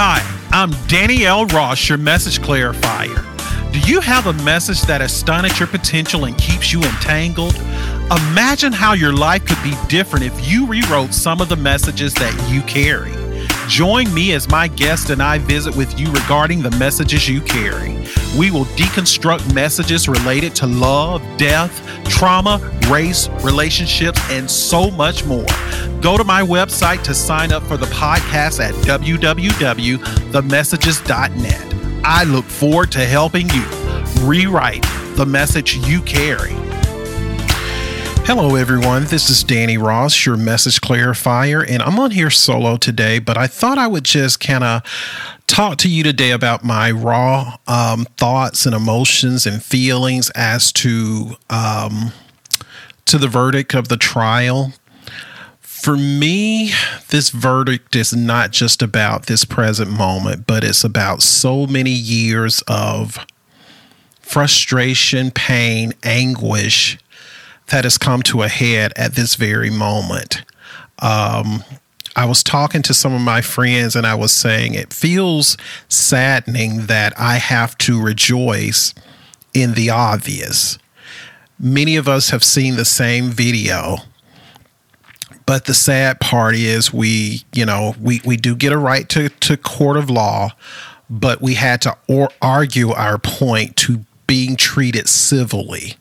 Hi, I'm Danny L. Ross, your message clarifier. Do you have a message that astonishes your potential and keeps you entangled? Imagine how your life could be different if you rewrote some of the messages that you carry. Join me as my guest and I visit with you regarding the messages you carry. We will deconstruct messages related to love, death, trauma, race, relationships, and so much more. Go to my website to sign up for the podcast at www.themessages.net. I look forward to helping you rewrite the message you carry. Hello, everyone. This is Danny Ross, your message clarifier, and I'm on here solo today, but I thought I would just kind of talk to you today about my raw um, thoughts and emotions and feelings as to um, to the verdict of the trial. For me, this verdict is not just about this present moment, but it's about so many years of frustration, pain, anguish that has come to a head at this very moment. Um, I was talking to some of my friends and I was saying it feels saddening that I have to rejoice in the obvious. Many of us have seen the same video. But the sad part is we, you know, we, we do get a right to, to court of law, but we had to or argue our point to being treated civilly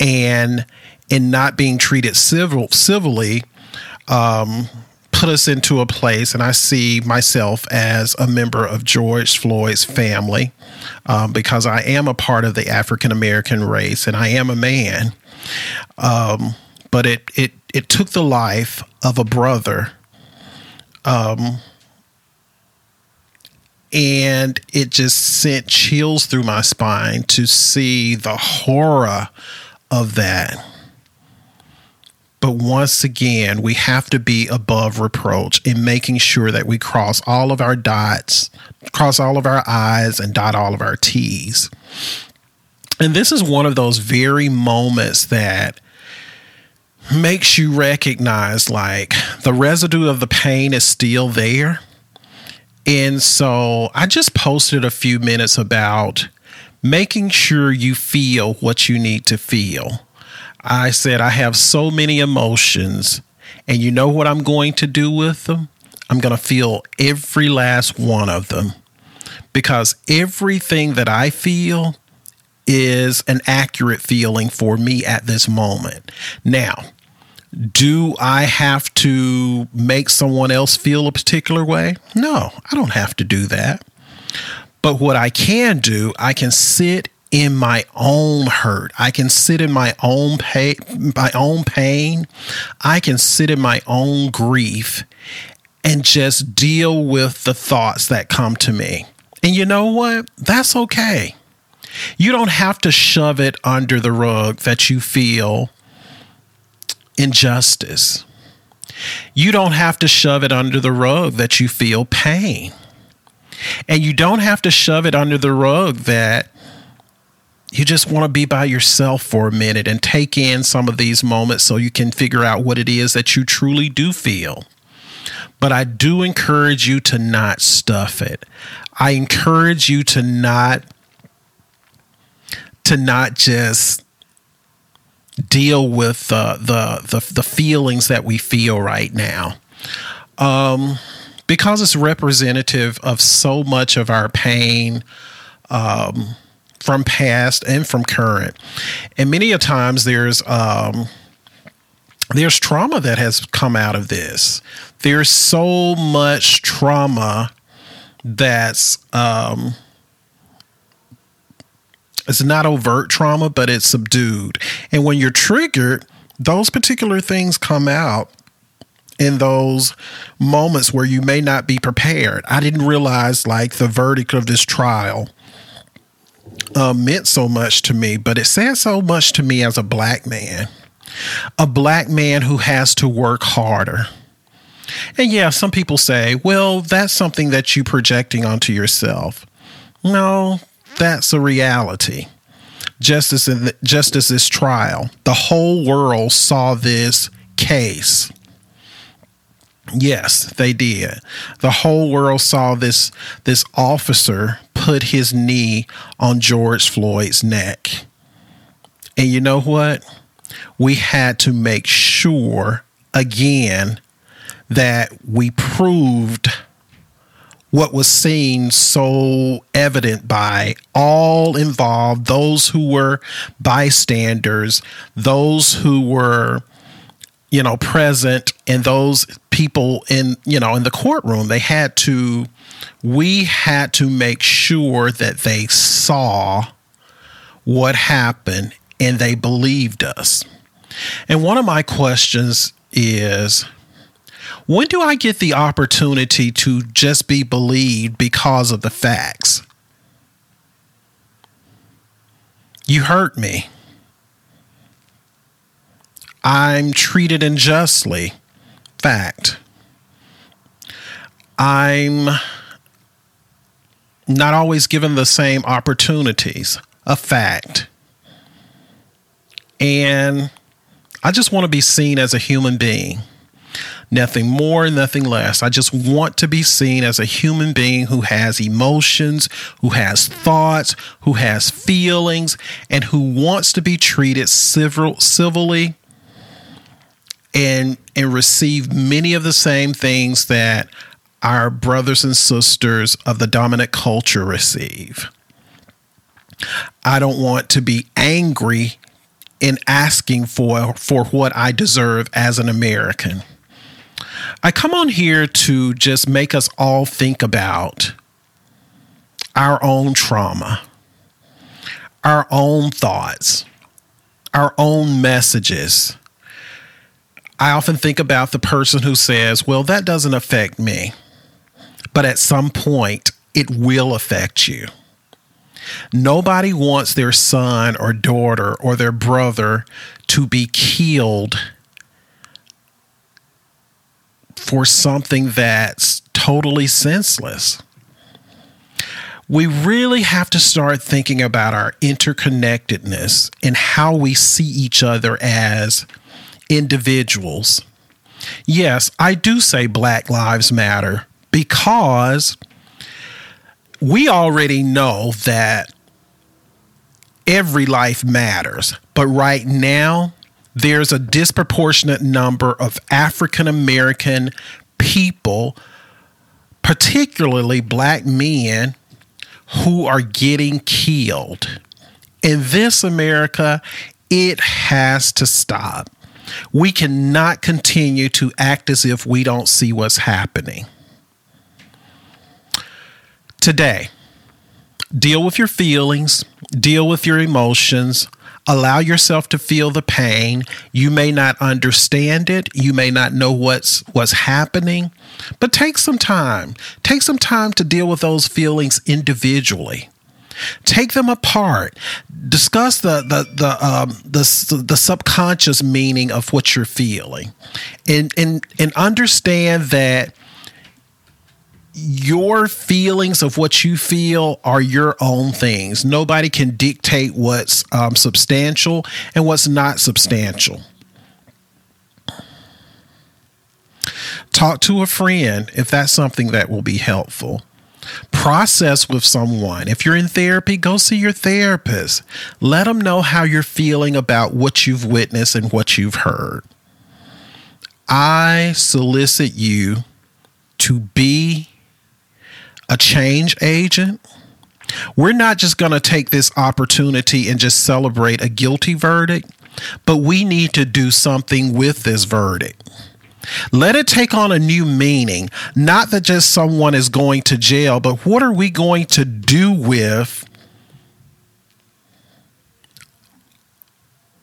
and in not being treated civil civilly um, put us into a place and i see myself as a member of george floyd's family um, because i am a part of the african american race and i am a man. Um, but it, it it took the life of a brother um, and it just sent chills through my spine to see the horror of that. But once again, we have to be above reproach in making sure that we cross all of our dots, cross all of our I's, and dot all of our T's. And this is one of those very moments that makes you recognize like the residue of the pain is still there. And so I just posted a few minutes about making sure you feel what you need to feel. I said, I have so many emotions, and you know what I'm going to do with them? I'm going to feel every last one of them because everything that I feel is an accurate feeling for me at this moment. Now, do I have to make someone else feel a particular way? No, I don't have to do that. But what I can do, I can sit in my own hurt. I can sit in my own pain, my own pain. I can sit in my own grief and just deal with the thoughts that come to me. And you know what? That's okay. You don't have to shove it under the rug that you feel injustice. You don't have to shove it under the rug that you feel pain. And you don't have to shove it under the rug that you just want to be by yourself for a minute and take in some of these moments so you can figure out what it is that you truly do feel. But I do encourage you to not stuff it. I encourage you to not to not just deal with uh, the, the the feelings that we feel right now. Um, because it's representative of so much of our pain, um, from past and from current. And many a times there's um, there's trauma that has come out of this. There's so much trauma that's um, it's not overt trauma, but it's subdued. And when you're triggered, those particular things come out in those moments where you may not be prepared. I didn't realize like the verdict of this trial uh, meant so much to me, but it said so much to me as a black man, a black man who has to work harder. And yeah, some people say, well, that's something that you projecting onto yourself. No, that's a reality. Just as in the, just as this trial, the whole world saw this case. Yes, they did. The whole world saw this this officer put his knee on George Floyd's neck. And you know what? We had to make sure again that we proved what was seen so evident by all involved, those who were bystanders, those who were, you know, present, and those people in, you know, in the courtroom. They had to, we had to make sure that they saw what happened and they believed us. And one of my questions is, when do I get the opportunity to just be believed because of the facts? You hurt me. I'm treated unjustly. Fact. I'm not always given the same opportunities. A fact. And I just want to be seen as a human being nothing more, nothing less. I just want to be seen as a human being who has emotions, who has thoughts, who has feelings, and who wants to be treated civil, civilly and and receive many of the same things that our brothers and sisters of the dominant culture receive. I don't want to be angry in asking for for what I deserve as an American. I come on here to just make us all think about our own trauma, our own thoughts, our own messages. I often think about the person who says, Well, that doesn't affect me. But at some point, it will affect you. Nobody wants their son or daughter or their brother to be killed for something that's totally senseless. We really have to start thinking about our interconnectedness and how we see each other as individuals. Yes, I do say Black Lives Matter because we already know that every life matters. But right now, there's a disproportionate number of African American people, particularly black men, who are getting killed. In this America, it has to stop. We cannot continue to act as if we don't see what's happening. Today, deal with your feelings, deal with your emotions, allow yourself to feel the pain. You may not understand it. You may not know what's what's happening but take some time. Take some time to deal with those feelings individually take them apart discuss the the the um, the, the subconscious meaning of what you're feeling and and and understand that your feelings of what you feel are your own things. Nobody can dictate what's um, substantial and what's not substantial. Talk to a friend if that's something that will be helpful. Process with someone. If you're in therapy, go see your therapist. Let them know how you're feeling about what you've witnessed and what you've heard. I solicit you to be a change agent. We're not just going to take this opportunity and just celebrate a guilty verdict, but we need to do something with this verdict. Let it take on a new meaning. Not that just someone is going to jail, but what are we going to do with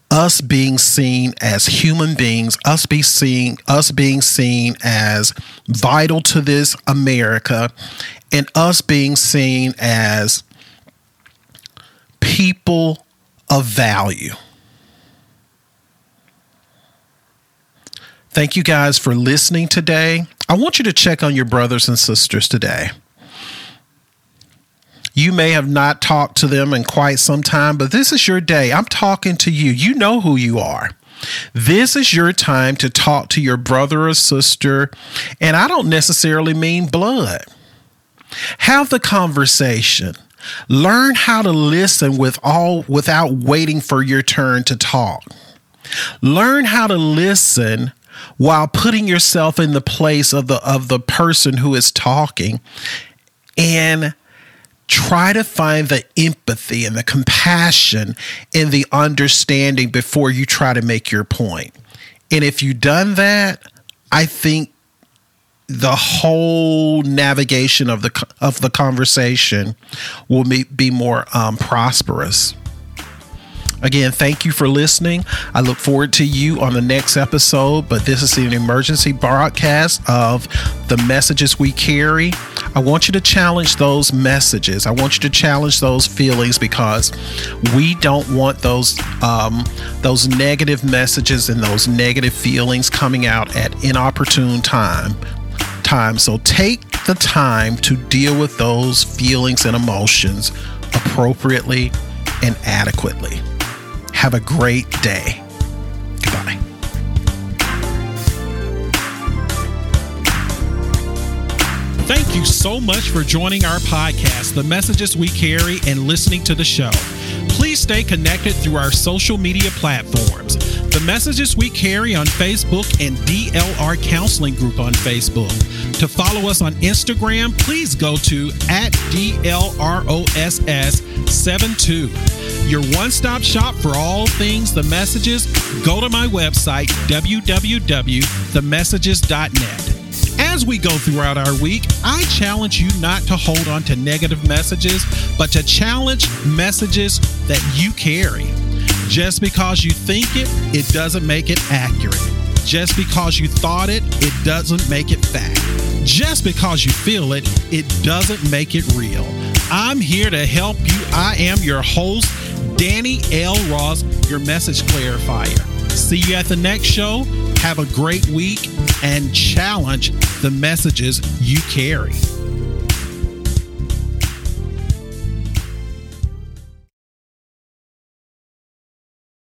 us being seen as human beings, us be seen, us being seen as vital to this America, and us being seen as people of value. Thank you guys for listening today. I want you to check on your brothers and sisters today. You may have not talked to them in quite some time, but this is your day. I'm talking to you. You know who you are. This is your time to talk to your brother or sister, and I don't necessarily mean blood. Have the conversation. Learn how to listen with all without waiting for your turn to talk. Learn how to listen while putting yourself in the place of the of the person who is talking and try to find the empathy and the compassion and the understanding before you try to make your point. And if you've done that, I think the whole navigation of the of the conversation will be more um, prosperous. Again, thank you for listening. I look forward to you on the next episode, but this is an emergency broadcast of the messages we carry. I want you to challenge those messages. I want you to challenge those feelings because we don't want those um, those negative messages and those negative feelings coming out at inopportune time. Time. So take the time to deal with those feelings and emotions appropriately and adequately. Have a great day. Goodbye. Thank you so much for joining our podcast, The Messages We Carry, and listening to the show. Please stay connected through our social media platforms. The Messages We Carry on Facebook and DLR Counseling Group on Facebook. To follow us on Instagram, please go to at DLROSS72. Your one stop shop for all things The Messages, go to my website, www.themessages.net. As we go throughout our week, I challenge you not to hold on to negative messages, but to challenge messages that you carry. Just because you think it, it doesn't make it accurate. Just because you thought it, it doesn't make it fact. Just because you feel it, it doesn't make it real. I'm here to help you. I am your host, Danny L. Ross, your message clarifier. See you at the next show. Have a great week and challenge the messages you carry.